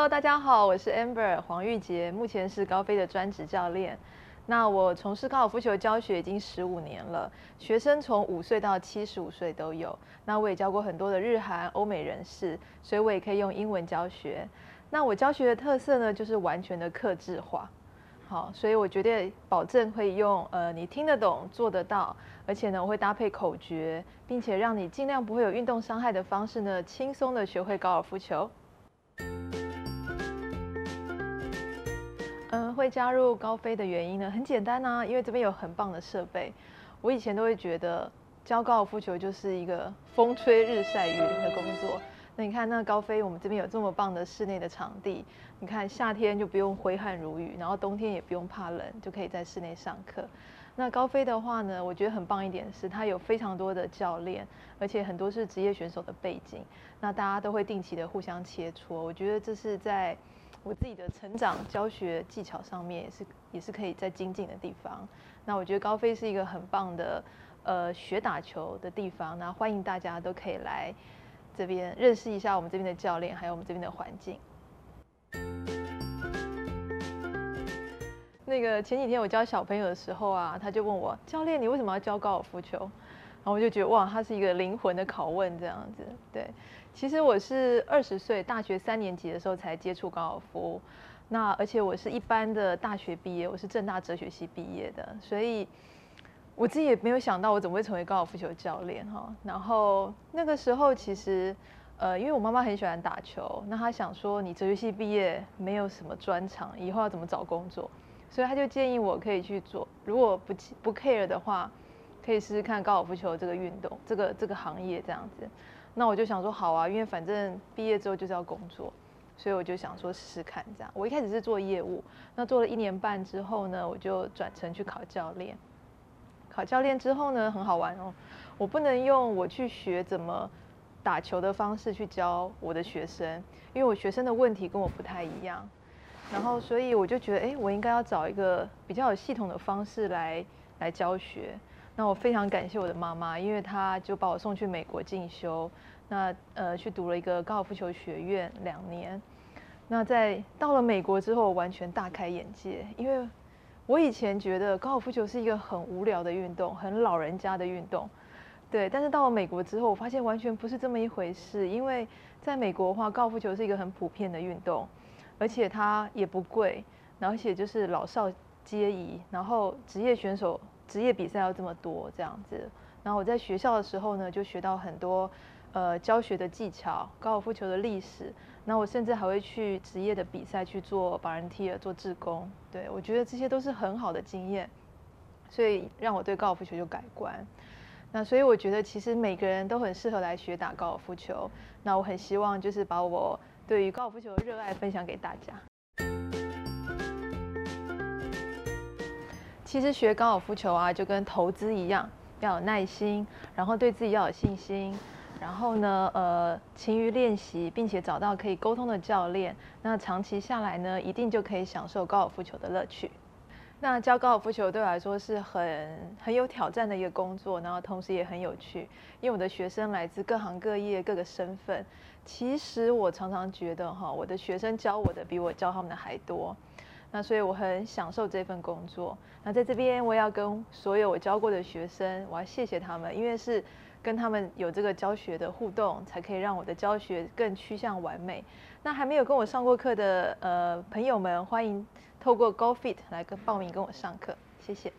Hello，大家好，我是 Amber 黄玉杰，目前是高飞的专职教练。那我从事高尔夫球教学已经十五年了，学生从五岁到七十五岁都有。那我也教过很多的日韩、欧美人士，所以我也可以用英文教学。那我教学的特色呢，就是完全的克制化。好，所以我绝对保证会用呃你听得懂、做得到，而且呢我会搭配口诀，并且让你尽量不会有运动伤害的方式呢，轻松的学会高尔夫球。嗯，会加入高飞的原因呢，很简单啊，因为这边有很棒的设备。我以前都会觉得教高尔夫球就是一个风吹日晒雨淋的工作。那你看，那高飞，我们这边有这么棒的室内的场地，你看夏天就不用挥汗如雨，然后冬天也不用怕冷，就可以在室内上课。那高飞的话呢，我觉得很棒一点是，它有非常多的教练，而且很多是职业选手的背景，那大家都会定期的互相切磋。我觉得这是在。我自己的成长教学技巧上面也是也是可以在精进的地方。那我觉得高飞是一个很棒的呃学打球的地方。那欢迎大家都可以来这边认识一下我们这边的教练，还有我们这边的环境。那个前几天我教小朋友的时候啊，他就问我教练，你为什么要教高尔夫球？然后我就觉得哇，他是一个灵魂的拷问这样子，对。其实我是二十岁，大学三年级的时候才接触高尔夫。那而且我是一般的大学毕业，我是正大哲学系毕业的，所以我自己也没有想到我怎么会成为高尔夫球教练哈。然后那个时候其实，呃，因为我妈妈很喜欢打球，那她想说你哲学系毕业没有什么专长，以后要怎么找工作？所以她就建议我可以去做，如果不不 care 的话，可以试试看高尔夫球这个运动，这个这个行业这样子。那我就想说好啊，因为反正毕业之后就是要工作，所以我就想说试试看这样。我一开始是做业务，那做了一年半之后呢，我就转成去考教练。考教练之后呢，很好玩哦。我不能用我去学怎么打球的方式去教我的学生，因为我学生的问题跟我不太一样。然后所以我就觉得，哎，我应该要找一个比较有系统的方式来来教学。那我非常感谢我的妈妈，因为她就把我送去美国进修，那呃去读了一个高尔夫球学院两年。那在到了美国之后，完全大开眼界，因为我以前觉得高尔夫球是一个很无聊的运动，很老人家的运动，对。但是到了美国之后，我发现完全不是这么一回事，因为在美国的话，高尔夫球是一个很普遍的运动，而且它也不贵，而且就是老少皆宜，然后职业选手。职业比赛要这么多这样子，然后我在学校的时候呢，就学到很多呃教学的技巧，高尔夫球的历史。那我甚至还会去职业的比赛去做保人替做志工。对我觉得这些都是很好的经验，所以让我对高尔夫球就改观。那所以我觉得其实每个人都很适合来学打高尔夫球。那我很希望就是把我对于高尔夫球的热爱分享给大家。其实学高尔夫球啊，就跟投资一样，要有耐心，然后对自己要有信心，然后呢，呃，勤于练习，并且找到可以沟通的教练，那长期下来呢，一定就可以享受高尔夫球的乐趣。那教高尔夫球对我来说是很很有挑战的一个工作，然后同时也很有趣，因为我的学生来自各行各业、各个身份。其实我常常觉得哈，我的学生教我的比我教他们的还多。那所以我很享受这份工作。那在这边，我也要跟所有我教过的学生，我要谢谢他们，因为是跟他们有这个教学的互动，才可以让我的教学更趋向完美。那还没有跟我上过课的呃朋友们，欢迎透过 GoFit 来跟报名跟我上课，谢谢。